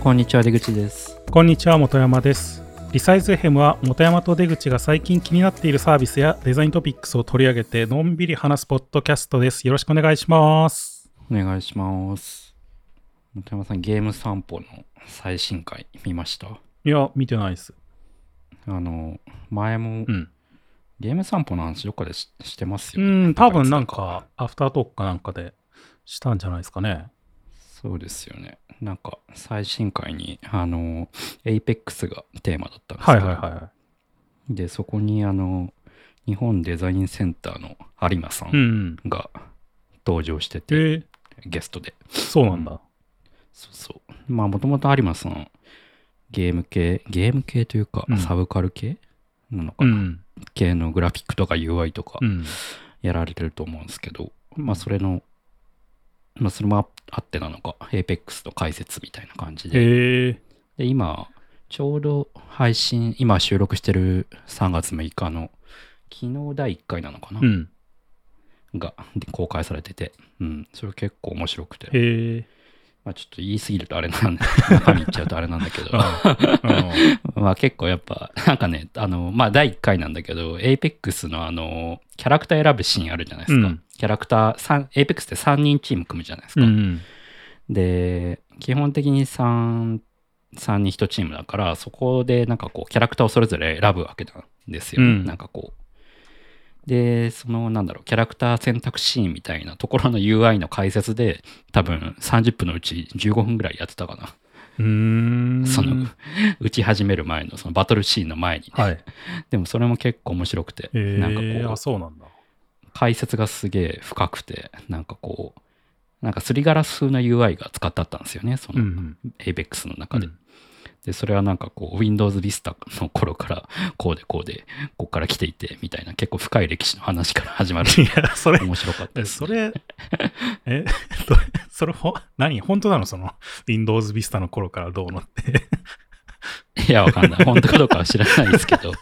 こんにちは出口です。こんにちは本山です。リサイズ FM は本山と出口が最近気になっているサービスやデザイントピックスを取り上げてのんびり話すポッドキャストです。よろしくお願いします。お願いします。本山さんゲーム散歩の最新回見ました？いや見てないです。あの前もうん。ゲーム散歩の話どっかでししてますうよね、ん多分なんかアフタートークかなんかでしたんじゃないですかねそうですよね。なんか最新回にあの APEX がテーマだったんですけど、はいはいはでそこにあの日本デザインセンターの有馬さいうんん。が登場してえて、ー、ゲストで。そうなんだ、そうそう。まあもともと有馬さんゲーム系ゲーム系というか、うん。サブカル系なのかな、うん。系のグラフィックとか UI とかうん。やられてると思うんですけど、まあそれのまあそれもあってなのか APEX の解説みたいな感じで。で今ちょうど配信今収録してる3月6日の昨日第1回なのかな、うん。がで公開されてて、うん、それ結構面白くて、まあ、ちょっと言い過ぎるとあれなんで 中身言っちゃうとあれなんだけど。まあ結構やっぱなんかねあのまあ第1回なんだけど APEX のあのキャラクター選ぶシーンあるじゃないですか、うんキャラクター3 APEX って3人チーム組むじゃないですか、うんで基本的に 3, 3人1チームだからそこでなんかこうキャラクターをそれぞれ選ぶわけなんですよ、うん。なんかこう。でそのなんだろうキャラクター選択シーンみたいなところの UI の解説で多分30分のうち15分ぐらいやってたかな、うーん。その打ち始める前のそのバトルシーンの前にね、はい。でもそれも結構面白くて、へなんかこう。そうなんだ解説がすげえ深くてなんかこうなんかすりガラス風な UI が使ってあったんですよねそのうん APEX の中で、うん。でそれはなんかこう Windows Vista の頃からこうでこうでこっから来ていてみたいな結構深い歴史の話から始まる。いやそれ面白かったそれ、え、どれそれほ、何？本当なの？その、Windows Vista の頃からどうのって。いやわかんない。本当かどうかは知らないですけど。い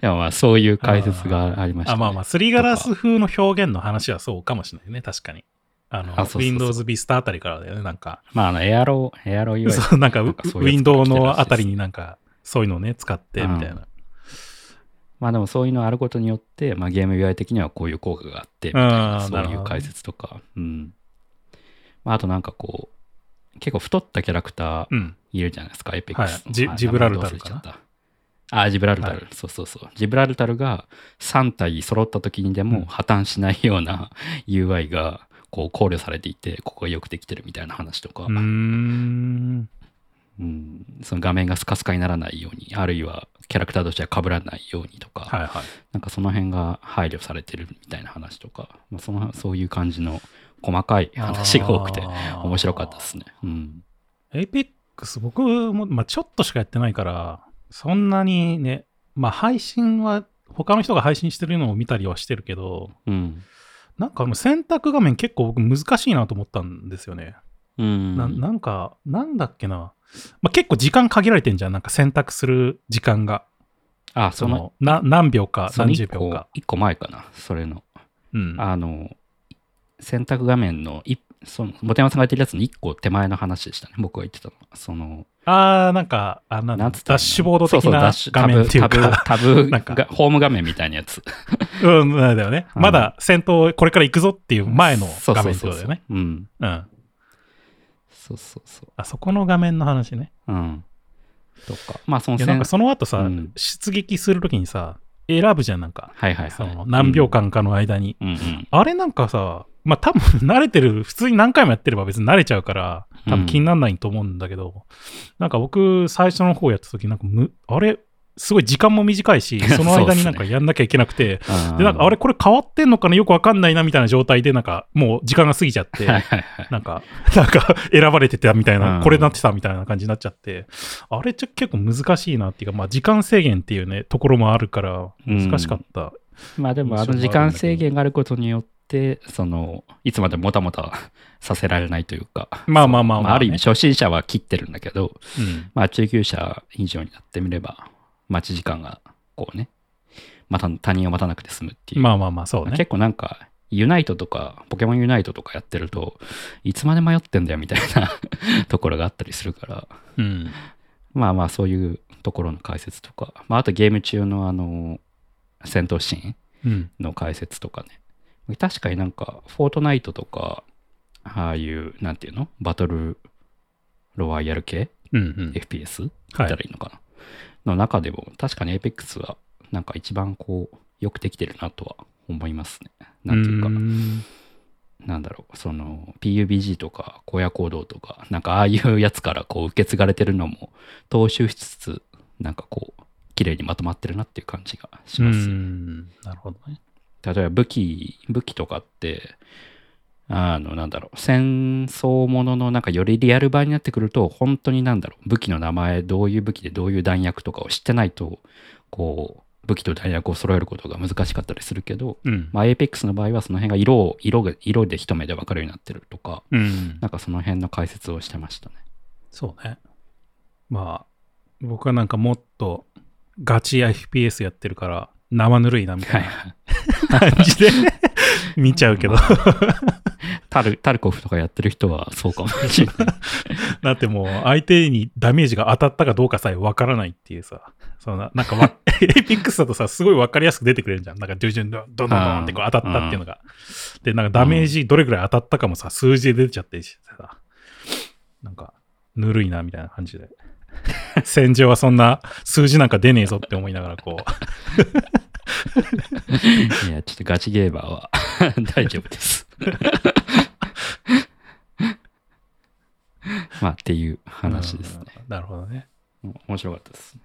やまあそういう解説がありました、ね、あ、まあまあ、すりガラス風の表現の話はそうかもしれないね、確かに。あの、あそうそうそう。Windows Vista あたりからだよね、なんか。まああのエアロエアロ UI そう、なんか、なんかそういうやつ Windows が来てるらしいです。のあたりになんか、そういうのをね、使って、みたいな。まあでもそういうのあることによって、まあ、ゲーム UI 的にはこういう効果があってみたいなそういう解説とか、うん。まあ、あとなんかこう結構太ったキャラクターうん。いるじゃないですか、エペッはいクス。の。あジジブラルタルかな？あ、ジブラルタル、はい。そうそうそう。ジブラルタルが3体揃った時にでうん。も破綻しないような UI がこう考慮されていて、ここがよくできてるみたいな話とか、うーん。うん。その画面がスカスカにならないように、あるいはキャラクターとしては被らないようにとか、はいはい。なんかその辺が配慮されてるみたいな話とか、まあ、そのそういう感じの細かい話が多くて面白かったですね。うん。Apex 僕も、まあ、ちょっとしかやってないから、そんなにね、まあ配信は、他の人が配信してるのを見たりはしてるけど、うん。なんか選択画面結構僕難しいなと思ったんですよね。うん。ななんか、なんだっけな。まあ、結構時間限られてんじゃん。なんか選択する時間が。あ、その、その、な何秒か、何十秒か。一個前かな、それの。うん。あの、選択画面のい、その、本山さんが言ってるやつの一個手前の話でしたね。僕が言ってたのは。その、あー、なんか、あなんだなんつったダッシュボード的そうそうダなッシュ画面っていうタブ、か、タブ、なんかがホーム画面みたいなやつ。うん、なんだよね。うんまだ戦闘これから行くぞっていう前の画面ってそうそうそうことだよね。うん。うん。そうそうそあそこの画面の話ね。う。うん。とか。まあ、そのいや、なんかその後さ、うん出撃するときにさ、選ぶじゃん、なんか。はいはいそはい。の何秒間かの間に。うん。うんうん。あれなんかさ、まあ多分 慣れてる、普通に何回もやってれば別に慣れちゃうから、多分気にならないと思うんだけど、なんか僕最初の方やった時なんかむ、あれ、すごい時間も短いし、その間になんかやんなきゃいけなくて、で、なんかあれこれ変わってんのかな？よくわかんないなみたいな状態で、なんかもう時間が過ぎちゃって。なんか、なんか選ばれてたみたいな、うん。これなってたみたいな感じになっちゃって、あれちょ結構難しいなっていうか、まあ時間制限っていうね、ところもあるから、難しかった。まあでもあの時間制限があることによって、その、いつまでもたもた させられないというか、まあまあまあまあある意味初心者は切ってるんだけど、うん。まあ中級者以上になってみれば、待ち時間がこうね、また他人を待たなくて済むっていう。まあまあまあ、そうね。結構なんかユナイトとか、ポケモンユナイトとかやってると、いつまで迷ってんだよみたいな ところがあったりするから、うん。まあまあそういうところの解説とか、まああとゲーム中のあの、戦闘シーンうん。の解説とかね。確かになんか、フォートナイトとか、ああいう、なんていうの？バトルロワイヤル系？うん。うん。FPS? 言はいったらいいのかな、の中でも、確かに Apex は、なんか一番こう、よくできてるなとは思いますね。なんていうか、んなんだろう、その PUBG とか荒野行動とか、なんかああいうやつからこう受け継がれてるのも踏襲しつつ、なんかこう、綺麗にまとまってるなっていう感じがします。うん。なるほどね。例えば武器、武器とかって、あの、なんだろう、戦争もののなんかよりリアル版になってくると、本当になんだろう、武器の名前、どういう武器でどういう弾薬とかを知ってないと、こう、武器と弾薬を揃えることが難しかったりするけど、うん。まあ、Apex の場合はその辺が色を、色が、色で一目で分かるようになってるとか、うん。なんかその辺の解説をしてましたね。そうね。まあ、僕はなんかもっとガチ FPS やってるから、生ぬるいなみたいな感じで見ちゃうけど。タル、タルコフとかやってる人はそうかもしれない。だってもう相手にダメージが当たったかどうかさえわからないっていうさ、そのななんかわ、エイピックスだとさ、すごいわかりやすく出てくれるじゃん。なんか徐々にどんどんどんどんってこう当たったっていうのが。で、なんかダメージどれぐらい当たったかもさ、数字で出ちゃってるしさ、なんか、ぬるいなみたいな感じで。戦場はそんな数字なんか出ねえぞって思いながらこう。いや、ちょっとガチゲーバーは 大丈夫です。まあ、っていう話ですね。うん。なるほどね。面白かったです。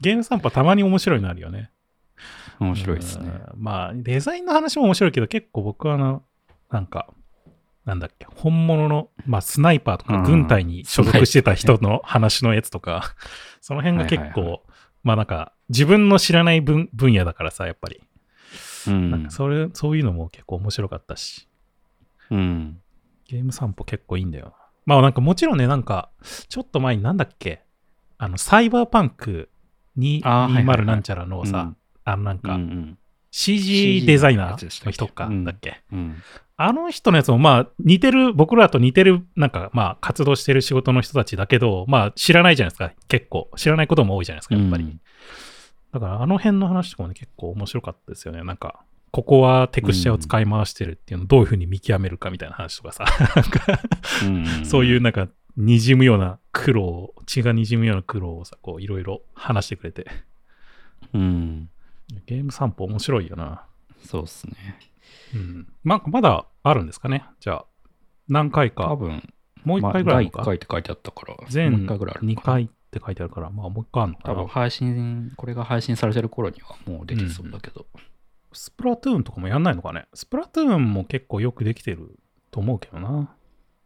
ゲーム散歩たまに面白いのあるよね。面白いですね。うんまあ、デザインの話も面白いけど、結構僕はあの、なんか、なんだっけ、本物の、まあ、スナイパーとかうん軍隊に所属してた人の話のやつとか、その辺が結構、まあなんか、自分の知らない分分野だからさ、やっぱり。うん。なんかそれ、そういうのも結構面白かったし、うん。ゲーム散歩結構いいんだよな。まあなんかもちろんね、なんか、ちょっと前になんだっけ、あの、サイバーパンクにあーはいはいはい20なんちゃらのさ、あのなんうんうか、ん CG デザイナーの人か、うんだっけ？うん。あの人のやつもまあ似てる、僕らと似てる、なんかまあ活動してる仕事の人たちだけど、まあ知らないじゃないですか、結構。知らないことも多いじゃないですか、やっぱり。うんだからあの辺の話とかもね、結構面白かったですよね。なんか、ここはテクスチャを使い回してるっていうのをどういうふうに見極めるかみたいな話とかさ、なんかうんそういうなんか、滲むような苦労、血が滲むような苦労をさ、こういろいろ話してくれて。うん。ゲーム散歩面白いよな。そうですね。うん。ままだあるんですかね？じゃあ、何回か。多分、もう一回ぐらいあるのか、まあ第1回って書いてあったから、全回ぐらいあるの2かな回って書いてあるから、まあもう一回あるのか多分な。配信、これが配信されてる頃にはもう出てそうだけど。スプラトゥーンとかもやんないのかねスプラトゥーンも結構よくできてると思うけどな。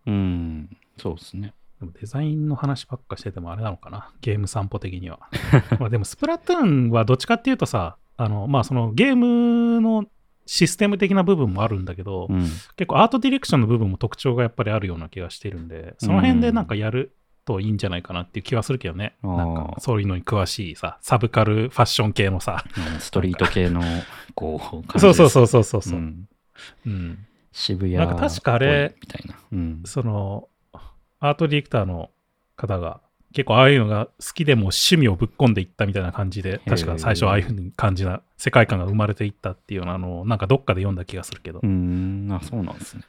うん、そうですね。でもデザインの話ばっかしててもあれなのかなゲーム散歩的には。まあでもスプラトゥーンはどっちかっていうとさ、あの、まあそのゲームのシステム的な部分もあるんだけど、うん。結構アートディレクションの部分も特徴がやっぱりあるような気がしてるんで、その辺でなんかやるといいんじゃないかなっていう気はするけどね。なんかそういうのに詳しいさ、サブカルファッション系のさ。うんストリート系の、こう、感じそうそうそううそうそうそう、んうん。渋谷なんか確かあれみたいな。うん。その、アートディレクターの方が、結構ああいうのが好きでも趣味をぶっ込んでいったみたいな感じで、ー確か最初ああいうふうに感じな世界観が生まれていったっていうようなのを、なんかどっかで読んだ気がするけど。うーん、あ、そうなんですね。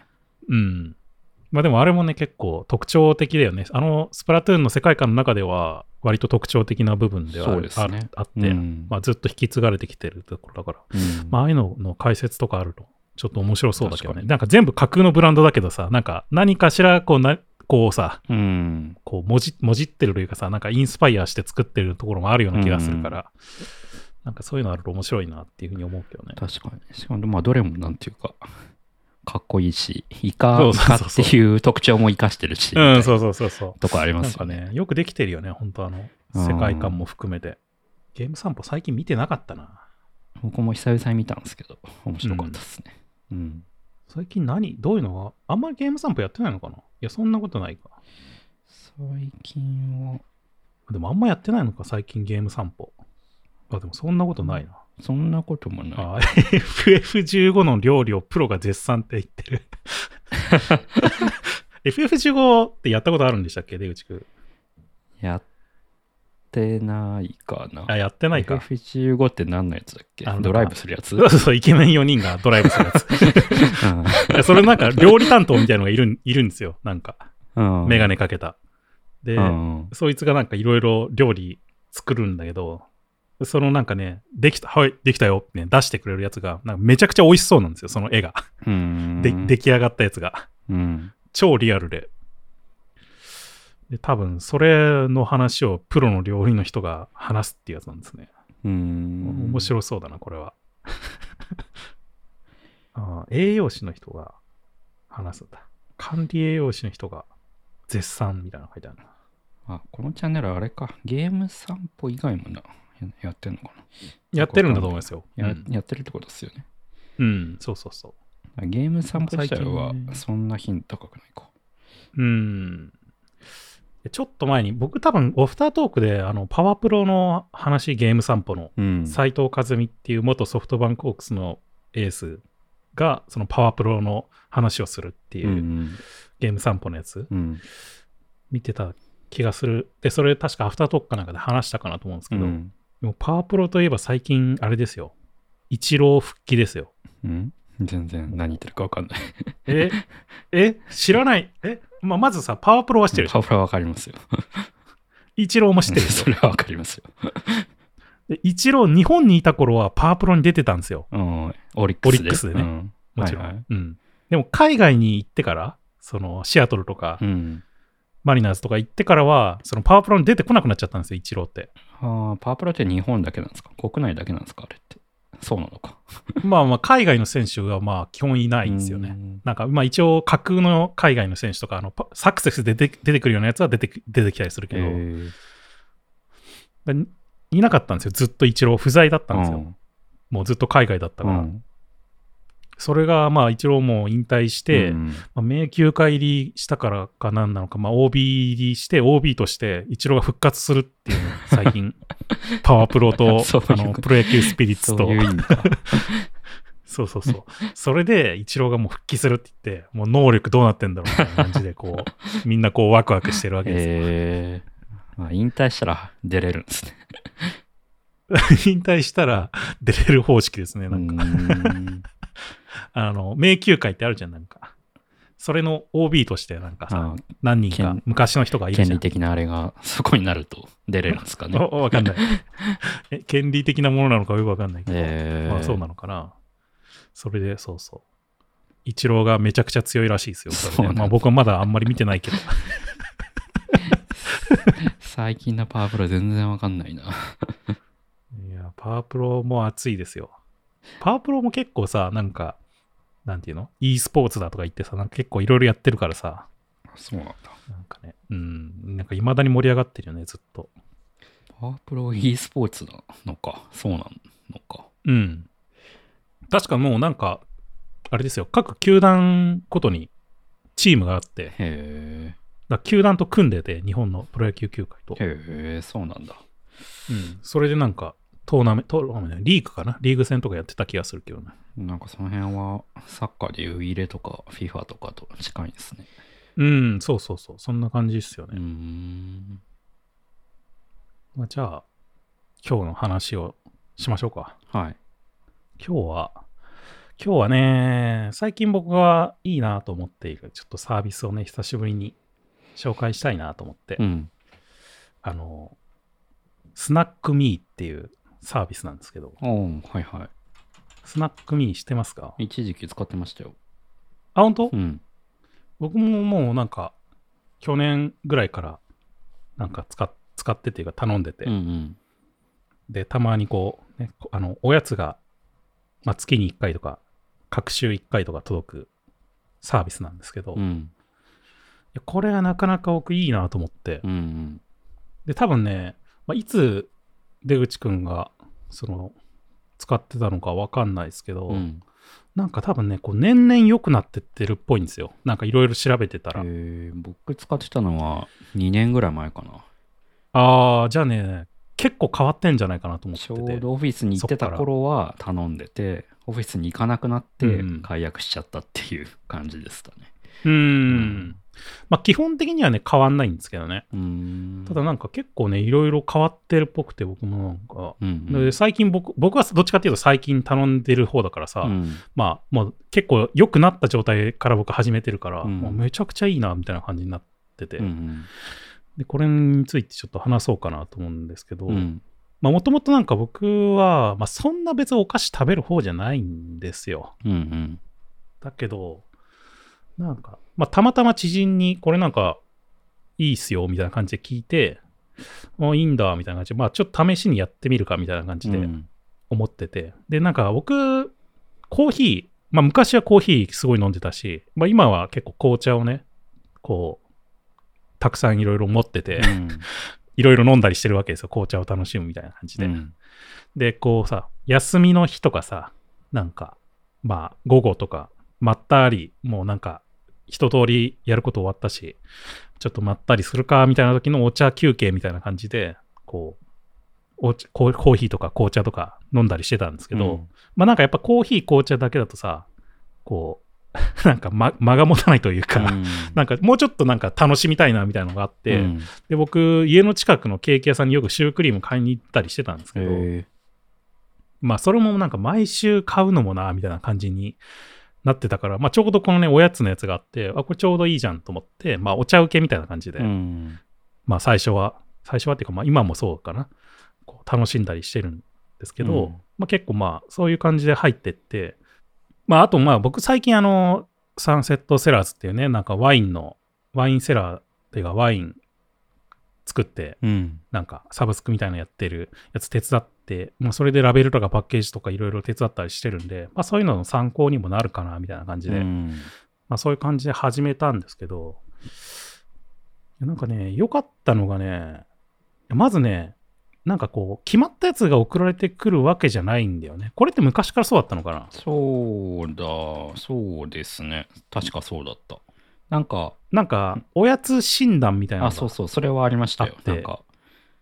うん。まあでもあれもね、結構特徴的だよね。あの、スプラトゥーンの世界観の中では、割と特徴的な部分ではあねああって、うんまあずっと引き継がれてきてるところだから、うんまあああいうのの解説とかあると、ちょっと面白そうだけどね。なんか全部架空のブランドだけどさ、なんか何かしらこうな、こうさ、うん。こうもじ、もじってるというかさ、なんかインスパイアして作ってるところもあるような気がするから、なんかそういうのあると面白いなっていうふうに思うけどね。確かに。しかも、まあ、どれもなんていうか、かっこいいし、イカ、そうイそうそうそうカっていう特徴も生かしてるし、うん、みたいうそそうそうそう。なとこありまなんかすよね。ね、よくできてるよね、本当あの、世界観も含めて。ゲーム散歩最近見てなかったな。僕も久々に見たんですけど、面白かったですね。うん。最近何？どういうのがあんまりゲーム散歩やってないのかな？いや、そんなことないか。最近は、でもあんまやってないのか、最近ゲーム散歩。あ、でもそんなことないな。そんなこともない。あ FF15 の料理をプロが絶賛って言ってる。FF15 ってやったことあるんでしたっけ？出口くん。やってないかな。あ、やってないか。FF15 って何のやつだっけ？ドライブするやつそうそうイケメン4人がドライブするやつ。それなんか料理担当みたいのがいるんいるんですよ。なんか、うん。メガネかけた。で、うん。そいつがなんかいろいろ料理作るんだけど、そのなんかね、できた、はい、できたよってね、出してくれるやつが、なんかめちゃくちゃ美味しそうなんですよ、その絵が。うん。で、出来上がったやつが。うん。超リアルで。で、多分、それの話をプロの料理の人が話すっていうやつなんですね。うん。面白そうだな、これは。あー栄養士の人が話すんだ。管理栄養士の人が絶賛みたいなの書いてあるな。あ、このチャンネルあれか。ゲーム散歩以外もな、ややってんのかな？やってるんだと思いますよ。や,、うんやってるってことですよね。うん、そうそうそゲーム散歩自体はそんな頻度高くないか。う。うん。でちょっと前に、僕多分、オフタートークで、あの、パワープロの話、ゲーム散歩の、うん。斉藤和美っていう元ソフトバンクホークスのエースが、そのパワープロの話をするっていうう、ん。ゲーム散歩のやつ、うん。見てた気がする。で、それ確かアフタートークかなんかで話したかなと思うんですけど、うん。でもパワープロといえば最近、あれですよ。イチロー復帰ですよ。うん？全然何言ってるか分かんない。え？え？知らないえ、まあ、まずさ、パワープロは知ってるパワプロは分かりますよ。イチローも知ってる それは分かりますよ。でイチロー、日本にいた頃はパワープロに出てたんですよ。うん。オリックスで。オリックスでねうんもちろん。はいはいうん。でも海外に行ってから、そのシアトルとか、うん。マリナーズとか行ってからは、そのパワープロに出てこなくなっちゃったんですよ、イチローって。ああ、パワープロって日本だけなんですか？国内だけなんですか？あれって。そうなのか。まあまあ、海外の選手がまあ基本いないんですよね。うんなんか、まあ一応、架空の海外の選手とか、あのパサクセスで出てくるようなやつは出てき出てきたりするけど、へーでいなかったんですよ。ずっとイチロー不在だったんですよ。うんもうずっと海外だったから。うんそれが、まあ、イチローも引退して、うんまあ、迷宮会入りしたからか何なのか、まあ、OB 入りして、OB として、イチローが復活するっていう最近、パワープロとあのプロ野球スピリッツと。そう そうそう。それで、イチローがもう復帰するって言って、もう能力どうなってんだろうみたいな感じで、こう、みんなこうワクワクしてるわけですよ。えーまあ、引退したら出れるんですね。引退したら出れる方式ですね。なんか、ん あの、迷宮会ってあるじゃん、なんか。それの OB として、なんかさ、あ何人か権昔の人がいるじゃん権利。的なあれがそこになると出れるんですかね。お わかんない。え権利的なものなのかよくわかんないけど、えーまあそうなのかな。それで、そうそう。イチローがめちゃくちゃ強いらしいですよ。そまあ僕はまだあんまり見てないけど。最近のパワープロ全然わかんないな。いや、パワープロも熱いですよ。パワープロも結構さ、なんか、なんていうの ?e スポーツだとか言ってさ、なんか結構いろいろやってるからさ、そうなんだ。なんかね、うん、なんか未だに盛り上がってるよね、ずっと。パワープロ e スポーツなのか？そうなのか？うん。確かもうなんか、あれですよ、各球団ごとにチームがあって、へえ。だ球団と組んでて、日本のプロ野球球界と。へえ、そうなんだ。うん、それでなんか、トーナメント、トーナメントリーグかな？リーグ戦とかやってた気がするけどね。なんかその辺はサッカーでいう入れとか FIFA とかと近いですね。うん、そうそうそう。そんな感じですよね。ん。まあ、じゃあ、今日の話をしましょうか。はい。今日は、今日はね、最近僕がいいなと思っている、ちょっとサービスをね、久しぶりに紹介したいなと思って、うん。あの、スナックミーっていうサービスなんですけど、はいはスナックミー知ってますか？い。一時期使ってましたよ。あ、本当、うん。僕ももうなんか、去年ぐらいから、なんか使っ使ってっていうか頼んでて、うんうん。で、たまにこう、ね、こあの、おやつが、まあ、月に1回とか、各週1回とか届くサービスなんですけど、いうん。やこれがなかなか僕いいなと思って、うんうん。で、多分ね、まあ、いつ出口くんが、その、使ってたのかわかんないですけど、うん。なんか多分ね、こう年々良くなってってるっぽいんですよ。なんかいろいろ調べてたら。えー、僕使ってたのは2年ぐらい前かな。ああ、じゃあね、結構変わってんじゃないかなと思ってて。ちょうどオフィスに行ってた頃は頼んでて、オフィスに行かなくなってうん解約しちゃったっていう感じでしたね。うーん。んまあ基本的にはね、変わんないんですけどね。ただなんか結構ね、いろいろ変わってるっぽくて、僕もなんか。うんうん、で最近僕、僕はどっちかっていうと最近頼んでる方だからさ、うん。まあもう結構良くなった状態から僕始めてるから、うん。もうめちゃくちゃいいな、みたいな感じになってて、うんうん。で、これについてちょっと話そうかなと思うんですけど、うん。まあもともとなんか僕は、まあそんな別にお菓子食べる方じゃないんですよ。うんうん。だけど、なんか、まあ、たまたま知人に、これなんか、いいっすよ、みたいな感じで聞いて、あいいんだ、みたいな感じで、まあ、ちょっと試しにやってみるか、みたいな感じでうん思ってて。で、なんか僕、コーヒー、まあ、昔はコーヒーすごい飲んでたし、まあ、今は結構紅茶をね、こう、たくさんいろいろ持ってて、いろいろ飲んだりしてるわけですよ。紅茶を楽しむみたいな感じで。うんで、こうさ、休みの日とかさ、なんか、まあ、午後とか、まったり、もうなんか、一通りやること終わったし、ちょっとまったりするか、みたいな時のお茶休憩みたいな感じで、こう、お茶コーヒーとか紅茶とか飲んだりしてたんですけど、うん。まあなんかやっぱコーヒー紅茶だけだとさ、こう、なんか間間が持たないというか、うん。なんかもうちょっとなんか楽しみたいなみたいなのがあって、うん。で、僕、家の近くのケーキ屋さんによくシュークリーム買いに行ったりしてたんですけど、へまあ、それもなんか毎週買うのもな、みたいな感じになってたから、まあ、ちょうどこのね、おやつのやつがあって、あ、これちょうどいいじゃんと思って、まあ、お茶受けみたいな感じで、ーうん。まあ、最初は、最初はっていうか、まあ、今もそうかな、こう楽しんだりしてるんですけど、うん。まあ、結構まあ、そういう感じで入ってって、まあ、あとまあ、僕最近あの、サンセットセラーズっていうね、なんかワインの、ワインセラーっていうか、ワイン作って、うん。なんかサブスクみたいなのやってるやつ手伝って、まあ、それでラベルとかパッケージとかいろいろ手伝ったりしてるんで、まあ、そういうのの参考にもなるかなみたいな感じで、うん。まあ、そういう感じで始めたんですけど、なんかね、良かったのがね、まずね、なんかこう、決まったやつが送られてくるわけじゃないんだよね。これって昔からそうだったのかな？そうだそうですね。確かそうだったなんかなんか、おやつ診断みたいなのがあそうそうそれはありましたよあってなんか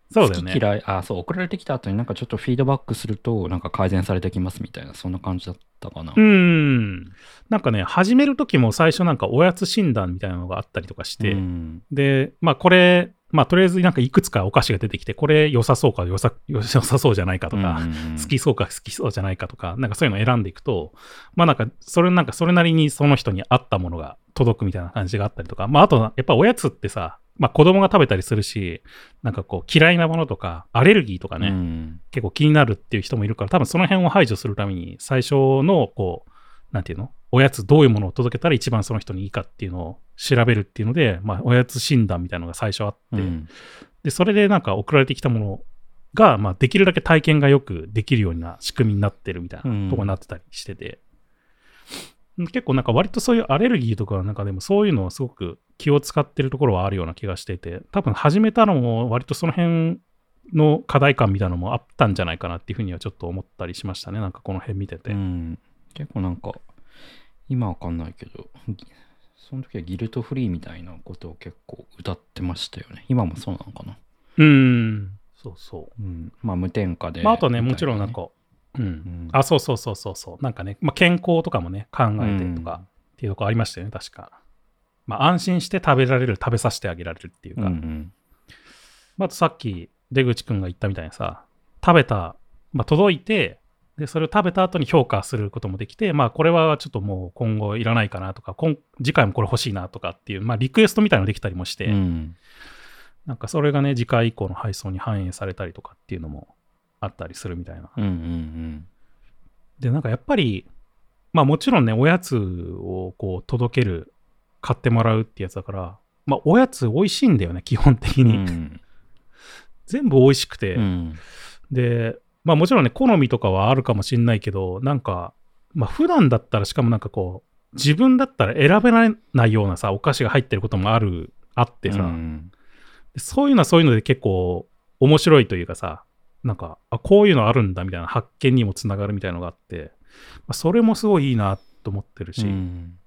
そうだよね。好き嫌いあそう送られてきた後になんかちょっとフィードバックするとなんか改善されてきますみたいなそんな感じだったかな。うーん。なんかね、始める時も最初なんかおやつ診断みたいなのがあったりとかして、うん。で、まあこれ、まあとりあえずなんかいくつかお菓子が出てきて、これ良さそうか良さ良さそうじゃないかとか、うんうんうん。好きそうか好きそうじゃないかとか、なんかそういうのを選んでいくと、まあなんかそれなんかそれなりにその人に合ったものが届くみたいな感じがあったりとか、まああとやっぱおやつってさ、まあ子供が食べたりするし、なんかこう嫌いなものとかアレルギーとかね、うん。結構気になるっていう人もいるから、多分その辺を排除するために、最初の、こう、なんていうの？おやつどういうものを届けたら一番その人にいいかっていうのを調べるっていうので、まあ、おやつ診断みたいなのが最初あって、うん。で、それでなんか送られてきたものが、まあ、できるだけ体験がよくできるような仕組みになってるみたいなうん。とこになってたりしてて、結構なんか割とそういうアレルギーとかなんかでもそういうのはすごく気を使ってるところはあるような気がしてて、多分始めたのも割とその辺の課題感みたいなのもあったんじゃないかなっていうふうにはちょっと思ったりしましたね。なんかこの辺見てて。うん結構なんか今わかんないけどぎその時はギルトフリーみたいなことを結構歌ってましたよね今もそうなのかな？うーん。そうそう。うんまあ無添加でまあ、あとね、もちろんなんか、うん。んあ、そうそうそうそうそう。なんかね、まあ、健康とかもね、考えてとかっていうとこありましたよね、確か。まあ、安心して食べられる、食べさせてあげられるっていううんか。うんまあ、あとさっき出口くんが言ったみたいにさ、食べた、まあ、届いて、で、それを食べた後に評価することもできて、まあ、これはちょっともう今後いらないかなとか、今次回もこれ欲しいなとかっていう、まあ、リクエストみたいなのできたりもして、うんなんかそれがね、次回以降の配送に反映されたりとかっていうのもあったりするみたいな。うんうんで、なんかやっぱり、まあもちろんね、おやつをこう届ける、買ってもらうってやつだから、まあおやつ美味しいんだよね、基本的うんに。うん 全部美味しくて。うんで、まあもちろんね、好みとかはあるかもしんないけど、なんか、まあ普段だったらしかもなんかこう、自分だったら選べないようなさ、お菓子が入ってることもある、あってさ、うんそういうのはそういうので結構面白いというかさ、なんか、あ、こういうのあるんだみたいな発見にもつながるみたいなのがあって、まあそれもすごいいいなと思ってるし、うん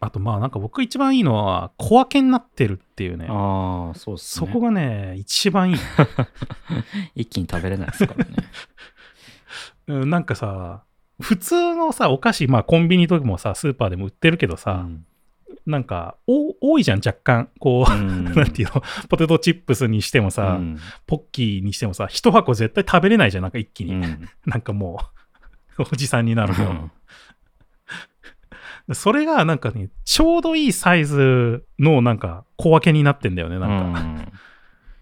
あとまあなんか僕一番いいのは小分けになってるっていうね。ああ、そうっすね。そこがね、一番いい。一気に食べれないですからね。うんなんかさ、普通のさ、お菓子、まあコンビニとかもさ、スーパーでも売ってるけどさ、うんなんか、お多いじゃん、若干。こう、うん なんていうの、ポテトチップスにしてもさ、うんポッキーにしてもさ、一箱絶対食べれないじゃん、なんか一気に。うんなんかもう、おじさんになるよ。うんそれがなんかね、ちょうどいいサイズのなんか小分けになってんだよね、なんか。うん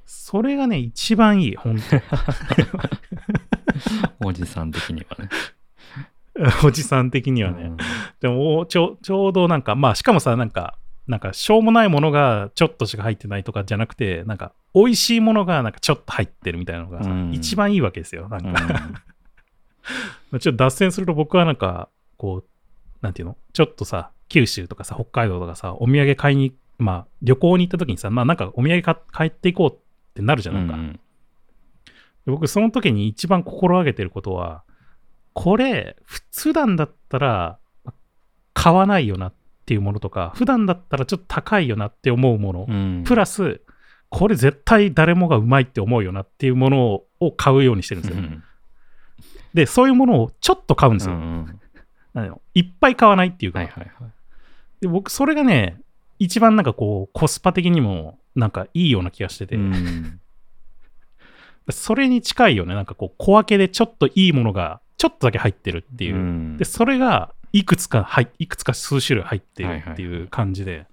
それがね、一番いい、本おじさん的にはね。当 おじさん的にはね。うんでもおちょ、ちょうどなんか、まあ、しかもさ、なんか、なんか、しょうもないものがちょっとしか入ってないとかじゃなくて、なんか、美味しいものがなんかちょっと入ってるみたいなのがさ、うん一番いいわけですよ。なんか、うん ちょっと脱線すると僕はなんか、こう、なんていうの？ちょっとさ、九州とかさ、北海道とかさ、お土産買いに、まあ、旅行に行った時にさ、まあ、なんかお土産か買っていこうってなるじゃん、なんか。うんで僕、その時に一番心がけてることは、これ、普段だったら買わないよなっていうものとか、普段だったらちょっと高いよなって思うもの、うんプラス、これ絶対誰もがうまいって思うよなっていうものをを買うようにしてるんですよ。うんで、そういうものをちょっと買うんですよ。うんなんいっぱい買わないっていうか、はいはいはい。で僕、それがね、一番なんかこう、コスパ的にも、なんかいいような気がしてて、うん それに近いよね。なんかこう、小分けでちょっといいものが、ちょっとだけ入ってるっていう。うんで、それが、いくつか入いくつか数種類入ってるってはいはいいう感じで、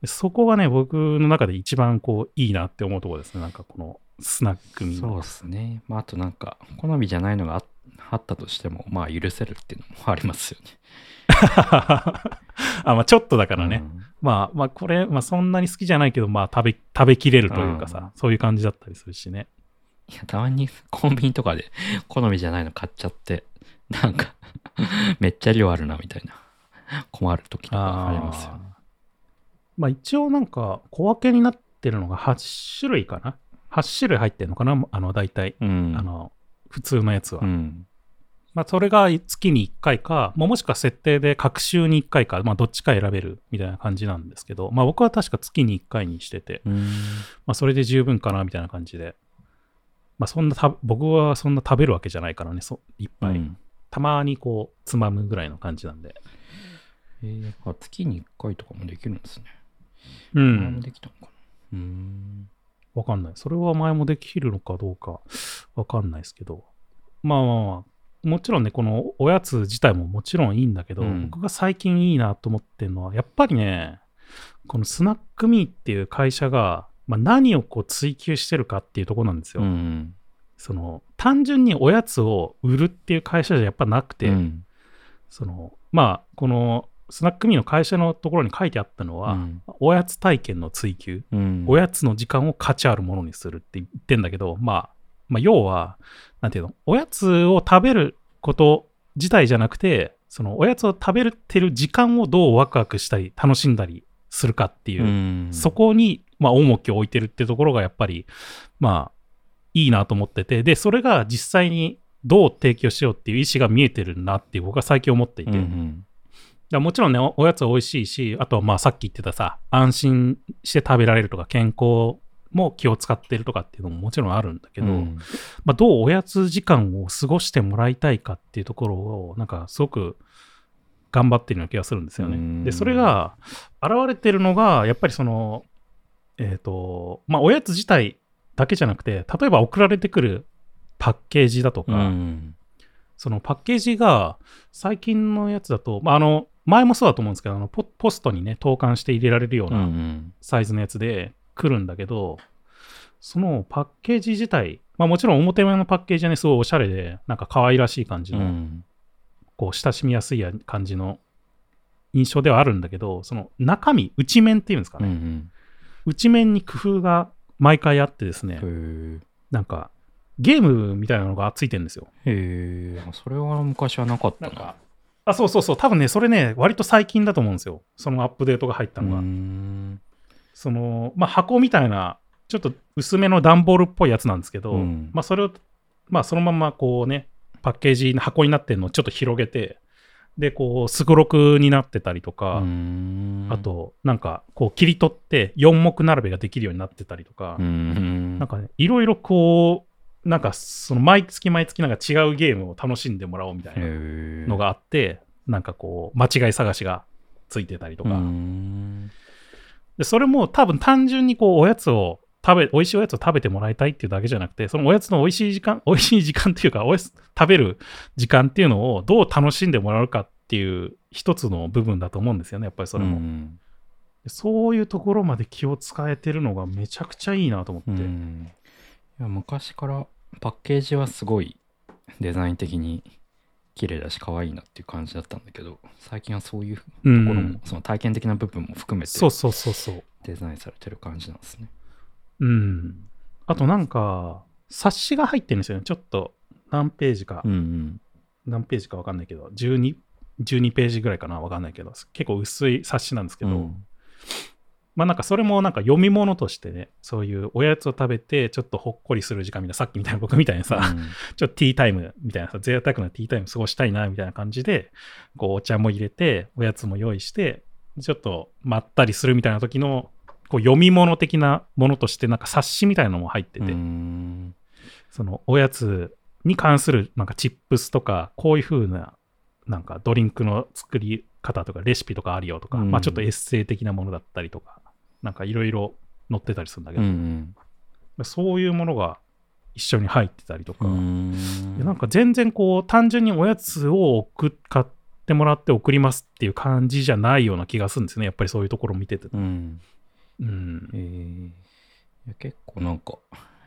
でそこがね、僕の中で一番こう、いいなって思うところですね。なんかこの、スナックそうですね。まあ、あとなんか、好みじゃないのがああったとしても、まあ、許せるっていうのもありますよね。あ、まあちょっとだからね。まあまあこれ、まあそんなに好きじゃないけど、まあ食べ、食べきれるというかさ、うんそういう感じだったりするしね。いや、たまにコンビニとかで好みじゃないの買っちゃって、なんか、めっちゃ量あるなみたいな、困る時とかありますよね。まあ一応なんか小分けになってるのが8種類かな ?8 種類入ってるのかなあの大体、うん。あの普通のやつは。うん。まあそれが月に1回か、まあ、もしくは設定で各週に1回か、まあどっちか選べるみたいな感じなんですけど、まあ僕は確か月に1回にしてて、うん。まあそれで十分かなみたいな感じで。まあそんなた、僕はそんな食べるわけじゃないからね、そいっぱい。うんたまにこう、つまむぐらいの感じなんで。えーあ月に1回とかもできるんですね。うん。できたのかな。うん。わかんない。それは前もできるのかどうかわかんないですけど。まあまあまあ、もちろんね、このおやつ自体ももちろんいいんだけど、うん僕が最近いいなと思ってるのは、やっぱりね、このスナックミーっていう会社が、まあ、何をこう追求してるかっていうところなんですよ。うん。その単純におやつを売るっていう会社じゃやっぱなくて、うんそのまあこのスナックミーの会社のところに書いてあったのは、うん。おやつ体験の追求、うん。おやつの時間を価値あるものにするって言ってんだけど、まあ、まあ要はなんていうのおやつを食べること自体じゃなくてそのおやつを食べてる時間をどうワクワクしたり楽しんだりするかっていう、うん。そこに、まあ、重きを置いてるってところがやっぱり、まあ、いいなと思ってて、で、それが実際にどう提供しようっていう意思が見えてるなっていう僕は最近思っていて、うんうんらもちろんねお、おやつは美味しいし、あとはまあさっき言ってたさ、安心して食べられるとか、健康も気を使ってるとかっていうのももちろんあるんだけど、うん。まあ、どうおやつ時間を過ごしてもらいたいかっていうところを、なんかすごく頑張ってるような気がするんですよね。うん。で、それが現れてるのが、やっぱりその、えっ、と、まあ、おやつ自体だけじゃなくて、例えば送られてくるパッケージだとか、うん。そのパッケージが最近のやつだと、まあ、あの、前もそうだと思うんですけど、あのポポストにね、投函して入れられるよううんうなん。サイズのやつで来るんだけど、そのパッケージ自体、まあもちろん表面のパッケージはね、すごいおしゃれで、なんか可愛らしい感じの、うん。こう親しみやすいや感じの印象ではあるんだけど、その中身、内面っていうんですかね、うん内面に工夫が毎回あってですね、うんなんかゲームみたいなのがついてるんですよ。へえ、それは昔はなかったな。なんか、あ、そうそうそう、多分ね、それね、割と最近だと思うんですよ。そのアップデートが入ったのが。うんその、まあ、箱みたいな、ちょっと薄めの段ボールっぽいやつなんですけど、うんまあ、それを、まあ、そのままこうね、パッケージの箱になってるのをちょっと広げて、で、こう、すごろくになってたりとうか、んあ、と、なんか、こう、切り取って4目並べができるようになってたりとか、うん。なんかね、いろいろこう、なんか、その、毎月毎月なんか違うゲームを楽しんでもらおうみたいなののがあって、なんかこう、間違い探しがついてたりとか、うん。でそれも多分単純にこう、おやつを食べ、美味しいおやつを食べてもらいたいっていうだけじゃなくて、そのおやつの美味しい時間、美味しい時間っていうか、おやつ食べる時間っていうのをどう楽しんでもらうかっていう一つの部分だと思うんですよね、やっぱりそれも。そういうところまで気を使えてるのがめちゃくちゃいいなと思って。うんいや昔からパッケージはすごいデザイン的に綺麗だし可愛いなっていう感じだったんだけど最近はそういうとこうんろも、その体験的な部分も含めてそうそうそうそう。デザインされてる感じなんですね。うん。あとなんか、冊子が入ってるんですよね。ちょっと何ページか、うんうん何ページかわかんないけど、12、12ページぐらいかなわかんないけど、結構薄い冊子なんですけど、うんまあなんかそれもなんか読み物としてね、そういうおやつを食べてちょっとほっこりする時間みたいな、さっきみたいな僕みたいにさ、うん。ちょっとティータイムみたいなさ、贅沢なティータイム過ごしたいなみたいな感じで、こうお茶も入れて、おやつも用意して、ちょっとまったりするみたいな時の、こう読み物的なものとして、なんか冊子みたいなのも入ってて、うん。そのおやつに関するなんかチップスとか、こういう風ななんかドリンクの作り方とかレシピとかあるよとか、うん。まあちょっとエッセイ的なものだったりとか、なんかいろいろ載ってたりするんだけうど、んそういうものが一緒に入ってたりとか、なんか全然こう単純におやつを送っ買ってもらって送りますっていう感じじゃないような気がするんですよね。やっぱりそういうところを見てて。うんうんえ。ーいや結構なんか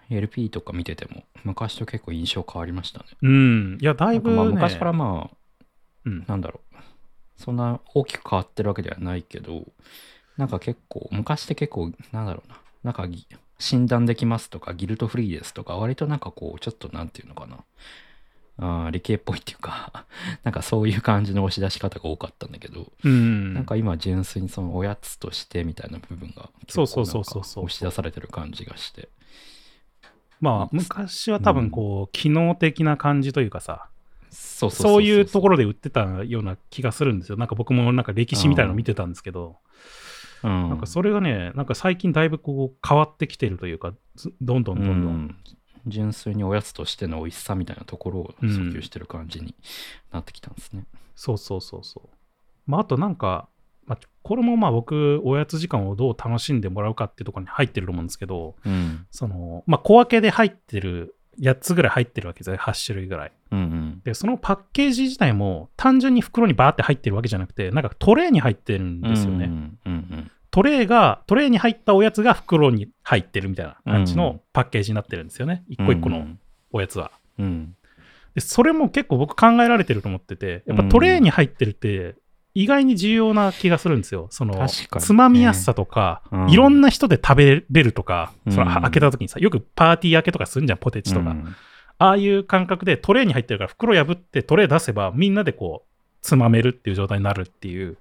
LP とか見てても昔と結構印象変わりましたね。うん。いや、だないぶ、ね、まあ昔からまあうん。なんだろうそんな大きく変わってるわけではないけどなんか結構昔って結構なんだろうな。なんかぎ診断できますとかギルトフリーですとか割となんかこうちょっとなんていうのかな。あー理系っぽいっていうか なんかそういう感じの押し出し方が多かったんだけど、うん。なんか今純粋にそのおやつとしてみたいな部分がそうそうそうそう押し出されてる感じがして。まあ、昔は多分こう、機能的な感じというかさ、そうそうそういうところ、ろで売ってたような気がするんですよ。なんか僕もなんか歴史みたいなの見てたんですけど、うん、なんかそれがね、なんか最近だいぶこう変わってきてるというか、ずどんどんどんどん。うん純粋におやつとしての美味しさみたいなところを訴求してる感じになってきたんですね。そうそうそうそう。まあ、あとなんか、まあ、これもまあ僕、おやつ時間をどう楽しんでもらうかっていうところに入ってると思うんですけど、うん。その、まあ、小分けで入ってる、8つぐらい入ってるわけですよ、8種類ぐらい。うんうん。で、そのパッケージ自体も単純に袋にバーって入ってるわけじゃなくて、なんかトレーに入ってるんですよね。うんうんトレーが、トレーに入ったおやつが袋に入ってるみたいな感じうんのパッケージになってるんですよね。一うん。個一個のおやつは。うん。で、それも結構僕考えられてると思ってて、やっぱトレーに入ってるって、意外に重要な気がするんですよ。その、つまみやすさとか、うんいろんな人で食べれるとか、そのうん開けた時にさ、よくパーティー開けとかするんじゃん、ポテチとか。うんああいう感覚でトレーに入ってるから、袋破ってトレー出せば、みんなでこう、つまめるっていう状態になるっていう、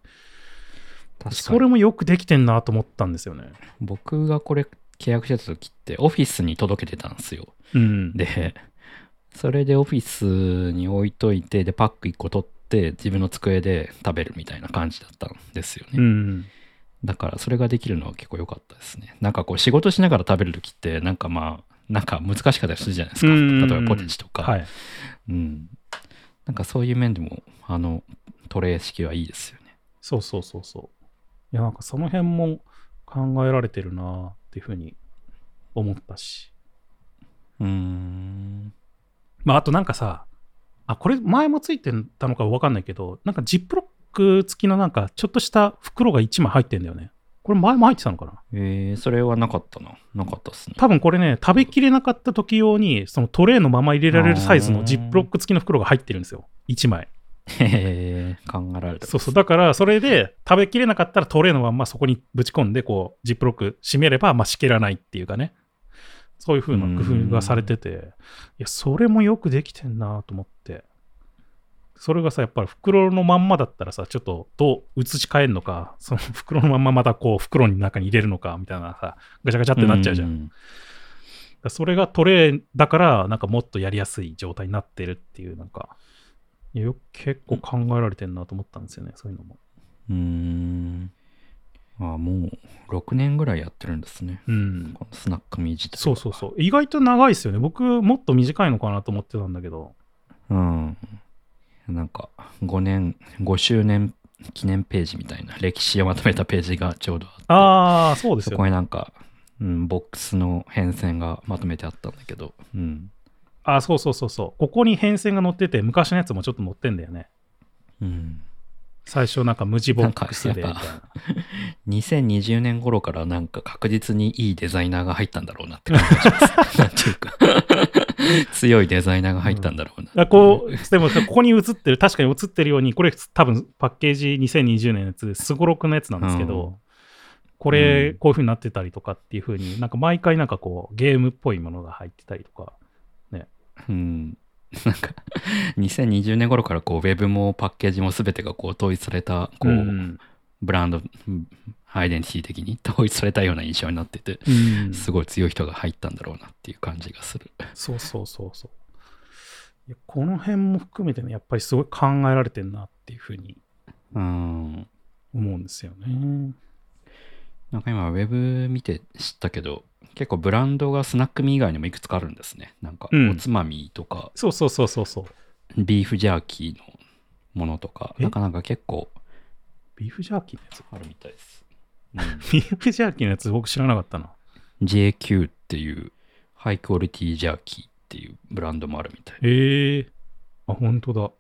それもよくできてんなと思ったんですよね。僕がこれ契約してた時ってオフィスに届けてたんですよ。うん。で、それでオフィスに置いといて、で、パック1個取って自分の机で食べるみたいな感じだったんですよね。うん。だからそれができるのは結構良かったですね。なんかこう仕事しながら食べる時ってなんかまあなんか難しかったりするじゃないですか。うん例えばポテチとか。はい。うん。なんかそういう面でもあのトレー式はいいですよね。そうそうそうそう。いや、なんかその辺も考えられてるなっていうふうに思ったし。うーん。まあ、あとなんかさ、あ、これ前もついてたのかわかんないけど、なんかジップロック付きのなんかちょっとした袋が1枚入ってんだよね。これ前も入ってたのかな？えー、それはなかったな。なかったっすね。多分これね、食べきれなかった時用に、そのトレーのまま入れられるサイズのジップロック付きの袋が入ってるんですよ。1枚。へえ、考えられてそうそう。だから、それで食べきれなかったらトレーのまんまそこにぶち込んで、こう、ジップロック閉めれば、まあ、しけらないっていうかね。そういう風な工夫がされてて、いや、それもよくできてんなと思って。それがさ、やっぱり袋のまんまだったらさ、ちょっとどう移し替えるのか、その袋のまんままたこう、袋の中に入れるのか、みたいなさ、ガチャガチャってなっちゃうじゃん。ん。それがトレーだから、なんかもっとやりやすい状態になってるっていう、なんか、よ結構考えられてんなと思ったんですよね、そういうのも。うーん。あもう6年ぐらいやってるんですね。うん。このスナックミー自体はそうそうそう。意外と長いですよね。僕、もっと短いのかなと思ってたんだけど。うん。なんか、5年、5周年記念ページみたいな、歴史をまとめたページがちょうどあって、ああ、そうですそこよね。になんか、うん、ボックスの変遷がまとめてあったんだけど、うん。ああ、そうそうそうそう。ここに変遷が載ってて、昔のやつもちょっと載ってんだよね。うん、最初なんか無地ボックスでみたいなな。2020年頃からなんか確実にいいデザイナーが入ったんだろうなって感じがします。なんていうか、強いデザイナーが入ったんだろうな。あこう、でもここに映ってる、確かに映ってるように、これ多分パッケージ2020年のやつ、すごろくのやつなんですけど、うんこれ、うんこういう風になってたりとかっていう風に、なんか毎回なんかこう、ゲームっぽいものが入ってたりとか。うん。なんか、2020年頃からこう、ウェブもパッケージも全てがこう、統一された、こう、うんブランド、うんアイデンティティ的に 統一されたような印象になってて、うんすごい強い人が入ったんだろうなっていう感じがする。そうそうそうそう。いやこの辺も含めてね、やっぱりすごい考えられてんなっていう風にうん。思うんですよね。なんか今、ウェブ見て知ったけど、結構ブランドがスナックミー以外にもいくつかあるんですね。なんか、うんおつまみとか、そうそうそうそうそう。ビーフジャーキーのものとか、え？なんかなんか結構ビーフジャーキーのやつあるみたいです。ビーフジャーキーのやつ僕知らなかったな。JQ っていうハイクオリティジャーキーっていうブランドもあるみたい。ええあ、本当だ。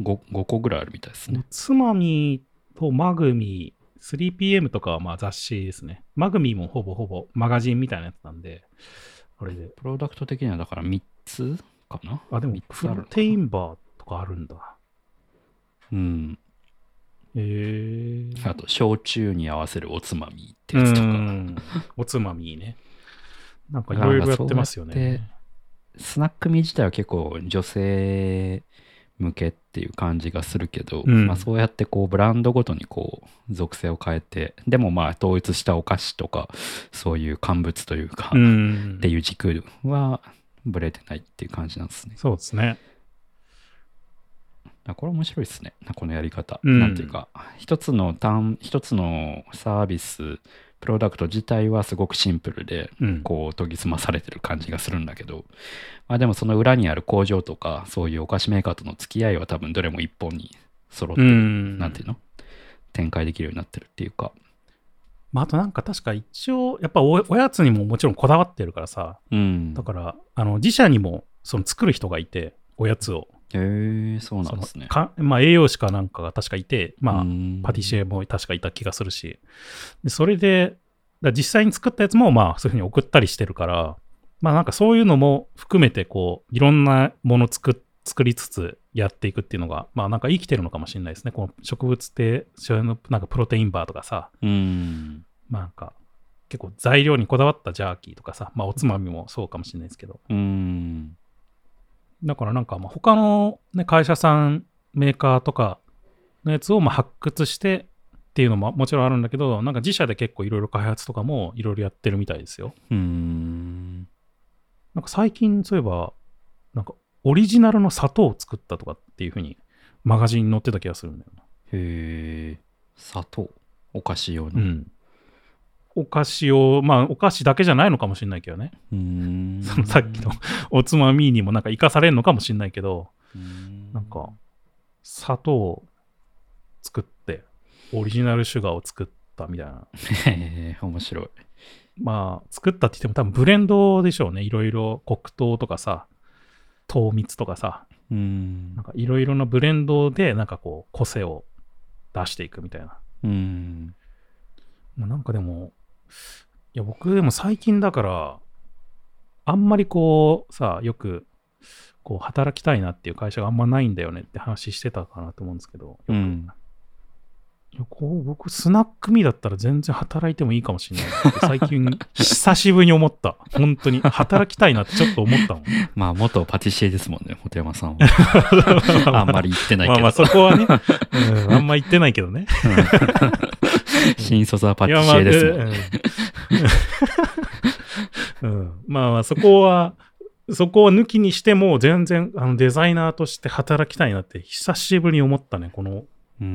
5, 5個ぐらいあるみたいですね。おつまみとマグミ、3PM とかはまあ雑誌ですね。マグミもほぼほぼマガジンみたいなやつなんで、あれで。プロダクト的にはだから3つかな？あ、でもプロテインバーとかあるんだ。うん。ええあと、焼酎に合わせるおつまみってうやつとか。ん。おつまみね。なんかいろいろやってますよね。スナックミ自体は結構女性向けっていう感じがするけど、うんまあ、そうやってこうブランドごとにこう属性を変えてでもまあ統一したお菓子とかそういう乾物というか、うんっていう軸はブレてないっていう感じなんですね。そうですね。これ面白いですね。このやり方。うんなんていうか、一つの単、一つのサービス、プロダクト自体はすごくシンプルで、うん。こう研ぎ澄まされてる感じがするんだけど、まあでもその裏にある工場とか、そういうお菓子メーカーとの付き合いは多分どれも一本に揃ってる、うん。なんていうの？展開できるようになってるっていうか。まあ、あとなんか確か一応、やっぱおおやつにももちろんこだわってるからさ、うん。だから、あの自社にもその作る人がいて、おやつを。へえそうなんですね。まあ、栄養士かなんかが確かいて、まあ、パティシエ。エも確かいた気がするし、でそれで、だ実際に作ったやつも、まあ、そういうふうに送ったりしてるから、まあ、なんかそういうのも含めて、こう、いろんなもの作作りつつやっていくっていうのが、まあ、なんか生きてるのかもしれないですね。この植物って、のなんかプロテインバーとかさ、うん。まあ、なんか、結構材料にこだわったジャーキーとかさ、まあ、おつまみもそうかもしれないですけど、うん。だからなんか、まあ、他の、ね、会社さん、メーカーとかのやつをまあ発掘してっていうのももちろんあるんだけど、なんか自社で結構いろいろ開発とかもいろいろやってるみたいですよ。うん。なんか最近そういえば、なんかオリジナルの砂糖を作ったとかっていうふうにマガジンに載ってた気がするんだよな。へえ砂糖。お菓子用の。うん。お菓子を、まあお菓子だけじゃないのかもしれないけどね。うん。そのさっきの おつまみにもなんか活かされるのかもしれないけど、うん。なんか、砂糖を作って、オリジナルシュガーを作ったみたいな。へ え面白い。まあ、作ったって言っても多分ブレンドでしょうね。いろいろ黒糖とかさ、糖蜜とかさ、うんなん。かいろいろなブレンドで、なんかこう、個性を出していくみたいな。うん。まあ、なんかでも、いや、僕でも最近だから、あんまりこう、さ、よく、こう、働きたいなっていう会社があんまないんだよねって話してたかなと思うんですけど、よく。うん。いやこう僕、スナックミだったら全然働いてもいいかもしれないって最近、久しぶりに思った。本当に。働きたいなってちょっと思ったもん。まあ、元パティシエですもんね、本山さんは。あんまり言ってないけど。まあまあ、そこはね、うん、あんま言ってないけどね。新卒はパティシエですもんね。うんうんまあまあ、そこは、そこを抜きにしても全然あのデザイナーとして働きたいなって久しぶりに思ったね、このうん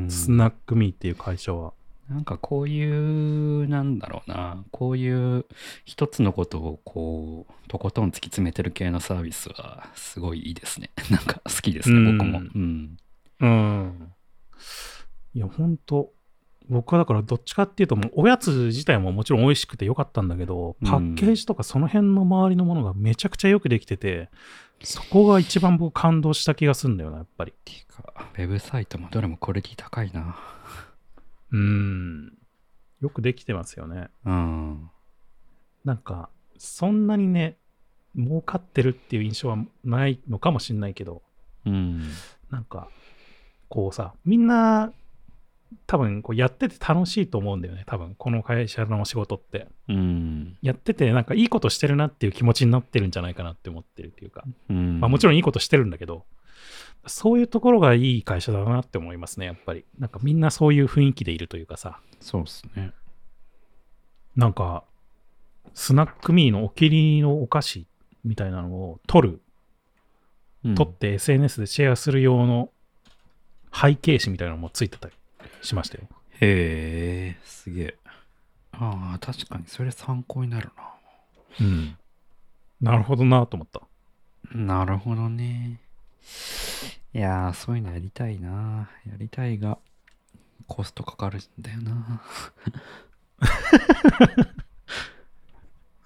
スナックミーっていう会社は。なんかこういう、なんだろうな、こういう一つのことをこう、とことん突き詰めてる系のサービスはすごいいいですね。なんか好きですね、うん僕も。うん。うん。いや、ほんと、僕はだからどっちかっていうと、もうおやつ自体ももちろん美味しくてよかったんだけど、うんパッケージとかその辺の周りのものがめちゃくちゃよくできてて、そこが一番僕感動した気がするんだよな、やっぱり。っていうか、ウェブサイトもどれもクオリティ高いな。うん。よくできてますよね。うん。なんか、そんなにね、儲かってるっていう印象はないのかもしんないけど、うん。なんか、こうさ、みんな、多分こうやってて楽しいと思うんだよね、多分この会社の仕事って。うん。やってて、なんかいいことしてるなっていう気持ちになってるんじゃないかなって思ってるっていうか、うん。まあもちろんいいことしてるんだけど、そういうところがいい会社だなって思いますね、やっぱり。なんかみんなそういう雰囲気でいるというかさ、そうっすね。なんか、スナックミーのお気に入りのお菓子みたいなのを撮る、うん撮って SNS でシェアする用の背景紙みたいなのもついてたりしましたよ。へえ、すげえ。ああ、確かにそれ参考になるうん。なるほどなと思った。な。なるほどね。いやー、そういうのやりたいな。やりたいが、コストかかるんだよな。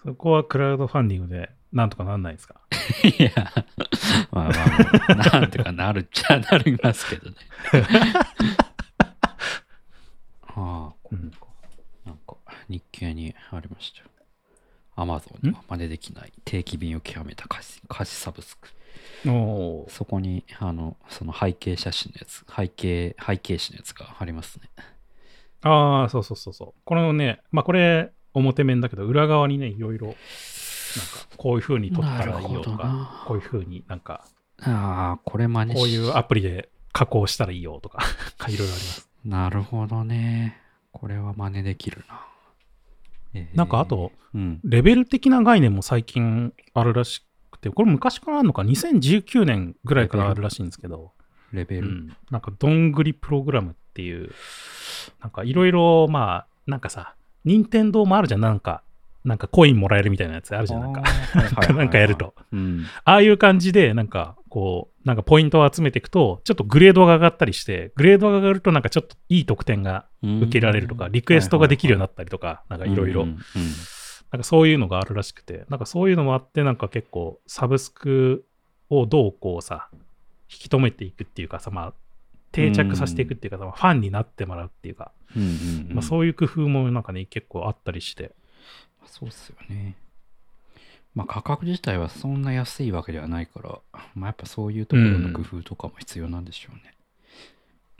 そこはクラウドファンディングでなんとかなんないですか？いや、まあまあ、なんとかなるっちゃなりますけどね。ああ、これか。なんか、日経にありましたよ。アマゾンには真似できない定期便を極めた貸し貸しサブスク。おーそこに、あの、その背景写真のやつ、背景、背景紙のやつがありますね。ああ、そうそうそうそう。このね、まあこれ表面だけど、裏側にね、いろいろ、なんかこういう風に撮ったらいいよとかな、こういう風になんか、ああ、これ真似しこういうアプリで加工したらいいよとか、いろいろあります。なるほどね。これは真似できるな。えーなんかあと、うん。レベル的な概念も最近あるらしくて、これ昔からあるのか、2019年ぐらいからあるらしいんですけど、レベル。うん、なんかどんぐりプログラムっていう、なんかいろいろ、まあ、なんかさ、任天堂もあるじゃん、なんか、なんかコインもらえるみたいなやつあるじゃん、なんか。なんかやると。うん。ああいう感じで、なんか、こう、なんかポイントを集めていくと、ちょっとグレードが上がったりして、グレードが上がると、なんかちょっといい得点が受けられるとか、リクエストができるようになったりとか、なんかいろいろ。なんかそういうのがあるらしくて、なんかそういうのもあって、なんか結構サブスクをどうこうさ、引き止めていくっていうかさ、まあ、定着させていくっていうかさ、まあファンになってもらうっていうか、まあそういう工夫もなんかね、結構あったりして、そうっすよね。まあ価格自体はそんな安いわけではないから、まあやっぱそういうところの工夫とかも必要なんでしょうね。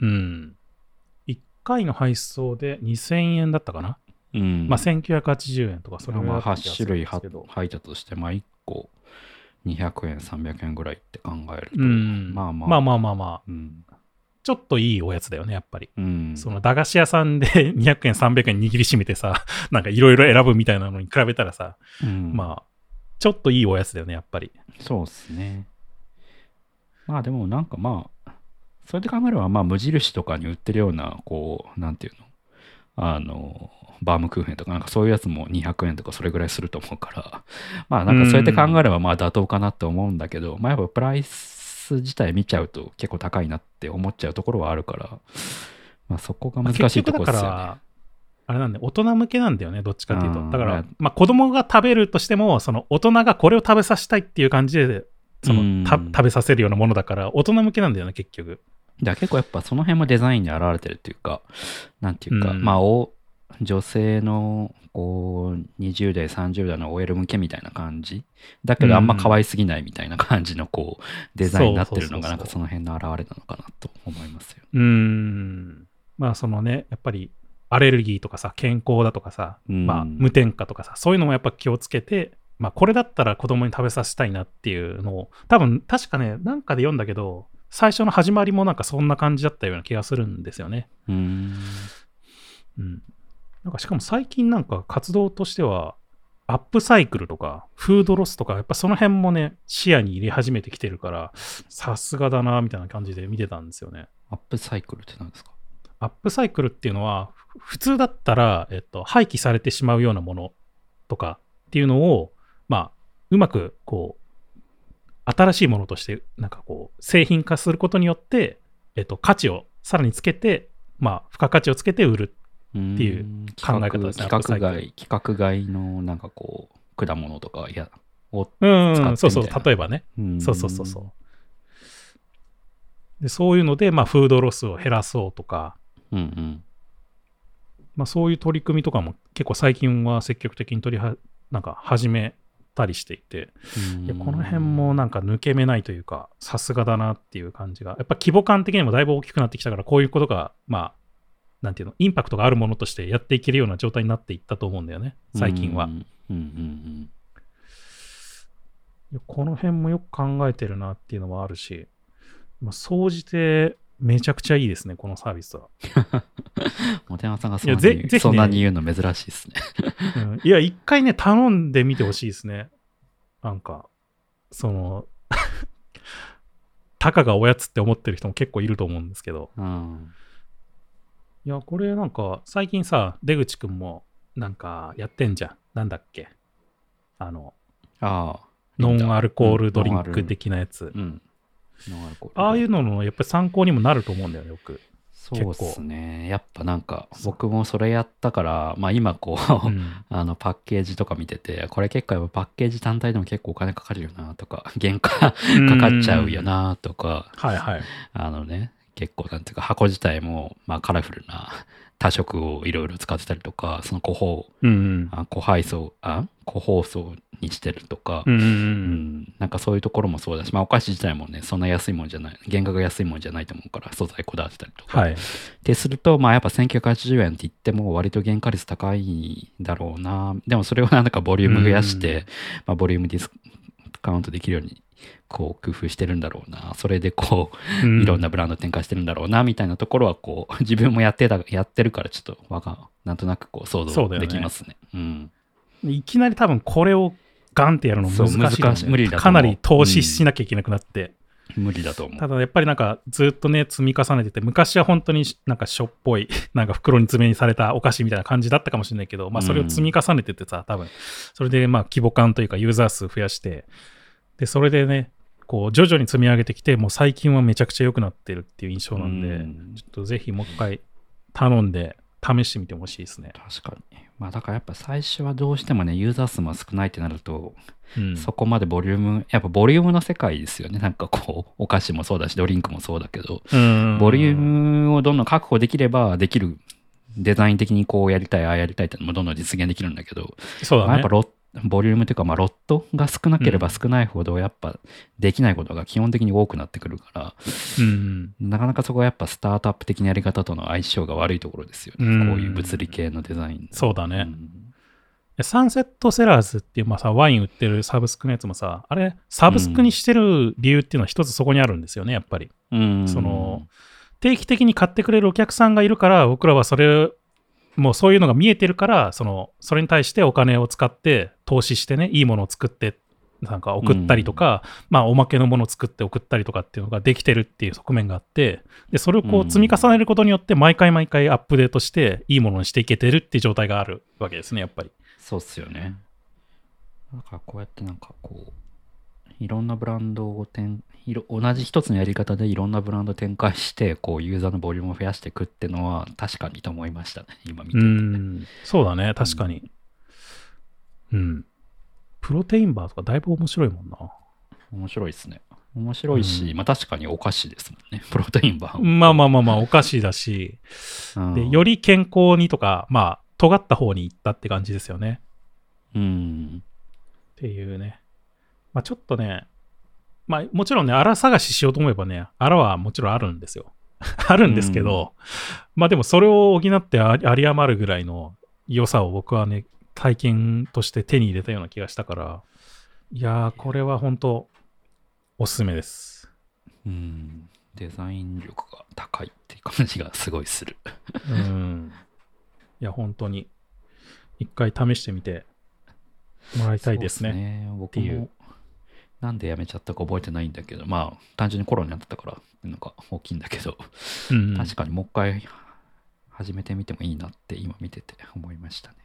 うん。1回の配送で2000円だったかな、うん。まあ1980円とか、それぐらいまあだった気が8するん種類入ったとして、まあ1個200円、300円ぐらいって考えると、うん、まあまあまあまあまあまあ、うん。ちょっといいおやつだよね、やっぱり。うん。その駄菓子屋さんで200円、300円握りしめてさ、なんかいろいろ選ぶみたいなのに比べたらさ、うん、まあ、ちょっといいおやつだよね、やっぱり。そうっすね。まあでもなんかまあ、それで考えればまあ無印とかに売ってるような、こう、なんていうの、あの、バームクーヘンとかなんかそういうやつも200円とかそれぐらいすると思うから、まあなんかそうやって考えればまあ妥当かなって思うんだけど、まあやっぱプライス自体見ちゃうと結構高いなって思っちゃうところはあるから、まあそこが難しいところですよね。あれなんで、大人向けなんだよね、どっちかっていうと。うんだからまあ、まあ子供が食べるとしても、その大人がこれを食べさせたいっていう感じで、その食べさせるようなものだから、大人向けなんだよね、結局。だ結構やっぱその辺もデザインに現れてるっていうか、なんていうか、うんまあお、女性のこう20代、30代の OL 向けみたいな感じ。だけどあんま可愛すぎないみたいな感じのこうデザインになってるのがなんかその辺の表れなのかなと思いますよ。うーん。まあ、そのね、やっぱり、アレルギーとかさ、健康だとかさ、うんまあ、無添加とかさ、そういうのもやっぱ気をつけて、まあ、これだったら子供に食べさせたいなっていうのを、多分、確かね、なんかで読んだけど、最初の始まりもなんかそんな感じだったような気がするんですよね。うーん。うん。なんかしかも最近なんか活動としては、アップサイクルとか、フードロスとか、やっぱその辺もね、視野に入れ始めてきてるから、さすがだな、みたいな感じで見てたんですよね。アップサイクルって何ですか？アップサイクルっていうのは、ふ普通だったら、えっと、廃棄されてしまうようなものとかっていうのを、まあ、うまく、こう、新しいものとして、なんかこう、製品化することによって、えっと、価値をさらにつけて、まあ、付加価値をつけて売る。っていう考え方ですね規格アップサイクル外、規格外のなんかこう、果物とか、いや、を、うん、使ってそうそう例えばね。うんそうそうそうそう。でそういうので、まあ、フードロスを減らそうとか、うんうん。まあ、そういう取り組みとかも結構最近は積極的に取りは、なんか始めたりしていて、この辺もなんか抜け目ないというか、さすがだなっていう感じが、やっぱ規模感的にもだいぶ大きくなってきたから、こういうことが、まあ、なんていうの、インパクトがあるものとしてやっていけるような状態になっていったと思うんだよね、最近は。この辺もよく考えてるなっていうのもあるし、まあ、総じてめちゃくちゃいいですね、このサービスは。うん。モテ山さんがそんなにそんなに言うの珍しいですね。うんいや、一回ね、頼んでみてほしいですね。なんか、その、たかがおやつって思ってる人も結構いると思うんですけど、うん。いや、これなんか、最近さ、出口くんも、なんか、やってんじゃん。なんだっけ。あの、ああ。ノンアルコールドリンク的なやつ。うん。ああいうのの、やっぱり参考にもなると思うんだよね、よく。そうですね。やっぱなんか、僕もそれやったから、まあ今こう、うんあのパッケージとか見てて、これ結構やっぱパッケージ単体でも結構お金かかるよなとか、原価かかっちゃうよなとか、はいはい。あのね、結構なんていうか箱自体もまあカラフルな多色をいろいろ使ってたりとか、その個包、うんうん。あ個配送、あ個包装にしてるとか、うんうんう。うんん、なんかそういうところもそうだし、まあお菓子自体もね、そんな安いもんじゃない、原価が安いもんじゃないと思うから、素材こだわってたりとか。はい。ってすると、まあやっぱ1980円って言っても割と原価率高いだろうな。でもそれをなんかボリューム増やして、まあボリュームディスカウントできるようにこう工夫してるんだろうな。それでこう、いろんなブランド展開してるんだろうな、みたいなところはこう、自分もやってた、やってるからちょっとわかなんとなくこう想像できますね。うん。いきなり多分これをガンってやるの難しいよね、難しい無理だかなり投資しなきゃいけなくなって。無理だと思う。ただやっぱりなんかずっとね積み重ねてて昔は本当になんかしょっぽい なんか袋に詰めにされたお菓子みたいな感じだったかもしれないけど、まあ、それを積み重ねててさ多分それでまあ規模感というかユーザー数増やしてでそれでねこう徐々に積み上げてきてもう最近はめちゃくちゃ良くなってるっていう印象なんで、うんちょっとぜひもう一回頼んで試してみてほしいですね。確かに。まあだからやっぱ最初はどうしてもね、ユーザー数も少ないってなると、うん、そこまでボリューム、やっぱボリュームの世界ですよね。なんかこう、お菓子もそうだし、ドリンクもそうだけど、うんボリュームをどんどん確保できれば、できる、デザイン的にこうやりたい、ああやりたいってのもどんどん実現できるんだけど、そうだねまあやっぱ。ロッボリュームというか、まあ、ロットが少なければ少ないほど、やっぱできないことが基本的に多くなってくるから、うんなかなかそこはやっぱスタートアップ的なやり方との相性が悪いところですよね。うんこういう物理系のデザイン。そうだね。うんサンセットセラーズっていう、まあ、さワイン売ってるサブスクのやつもさ、あれ、サブスクにしてる理由っていうのは一つそこにあるんですよね、やっぱり。うんその、定期的に買ってくれるお客さんがいるから、僕らはそれ、もうそういうのが見えてるから、その、それに対してお金を使って、投資してね、いいものを作って、なんか送ったりとか、まあ、おまけのものを作って送ったりとかっていうのができてるっていう側面があって、で、それをこうんう積み重ねることによって、毎回毎回アップデートして、いいものにしていけてるっていう状態があるわけですね、やっぱり。そうっすよね。だからこうやってなんかこう、いろんなブランドを展いろ同じ一つのやり方でいろんなブランド展開して、こうユーザーのボリュームを増やしていくっていうのは確かにと思いましたね、今見てうて。ん、そうだね、確かに。うん。プロテインバーとかだいぶ面白いもんな。面白いですね。面白いし、うんまあ確かにお菓子ですもんね。プロテインバー。まあまあまあまあ、お菓子だし、うんで、より健康にとか、まあ、尖った方に行ったって感じですよね。うん。っていうね。まあちょっとね、まあもちろんね、荒探ししようと思えばね、荒はもちろんあるんですよ。あるんですけど、まあでもそれを補ってあ有り余るぐらいの良さを僕はね、体験として手に入れたような気がしたから、いやー、これは本当おすすめです。うん。デザイン力が高いって感じがすごいする。うん。いや、本当に。一回試してみて。もらいたいですね。そうね僕もなんで辞めちゃったか覚えてないんだけど、まあ単純にコロナになってたからなんか大きいんだけど、うんうん確かにもう一回始めてみてもいいなって今見てて思いましたね。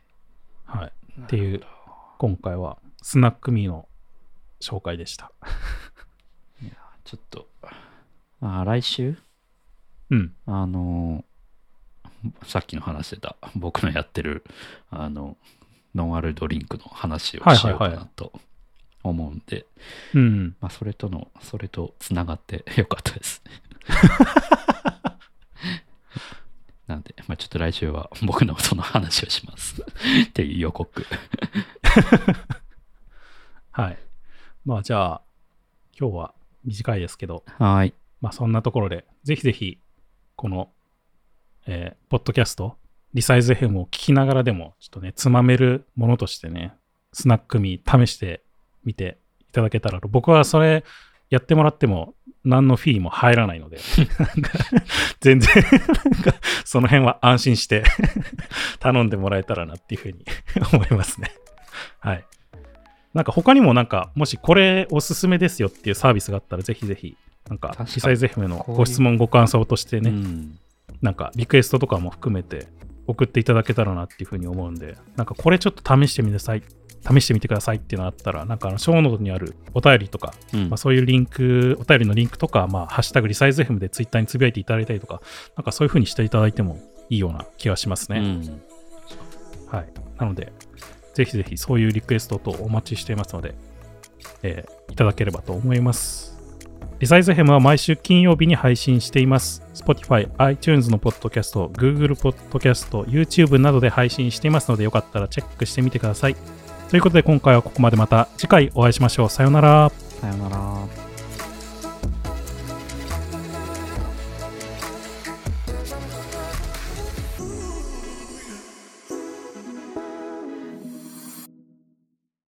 はい。っていう、今回はスナックミーの紹介でした。いやちょっと、あ来週？うん。あのさっきの話してた僕のやってるあのノンアルドリンクの話をはいしようかはいはいなと思うんで、うん。まあ、それとのそれとつながって よかったです。なんで、まあ、ちょっと来週は僕のその話をします っていう予告。はい。まあじゃあ、今日は短いですけど、はい。まあそんなところで、ぜひぜひ、この、えーポッドキャスト、リサイズ FM を聞きながらでも、ちょっとね、つまめるものとしてね、スナックミー試してみていただけたらと。僕はそれやってもらっても、何のフィーも入らないので、全然、その辺は安心して 頼んでもらえたらなっていうふうに 思いますね。はい。なんか他にもなんか、もしこれおすすめですよっていうサービスがあったら、ぜひぜひ、なんか確か、にリサイズ FM のご質問、ご感想としてね、うんなんかリクエストとかも含めて送っていただけたらなっていうふうに思うんで、なんかこれちょっと試してみなさい、試してみてくださいっていうのがあったら、なんかあの、ショーノートにあるお便りとか、うんまあ、そういうリンク、お便りのリンクとか、まあ、ハッシュタグリサイズ FM でツイッターにつぶやいていただいたりとか、なんかそういうふうにしていただいてもいいような気がしますね。うんはい。なので、ぜひぜひそういうリクエストとお待ちしていますので、えーいただければと思います。リサイズ FM は毎週金曜日に配信しています。Spotify、iTunes のポッドキャスト、Google ポッドキャスト、YouTube などで配信していますので、よかったらチェックしてみてください。ということで今回はここまでまた次回お会いしましょう。さようなら。さよなら。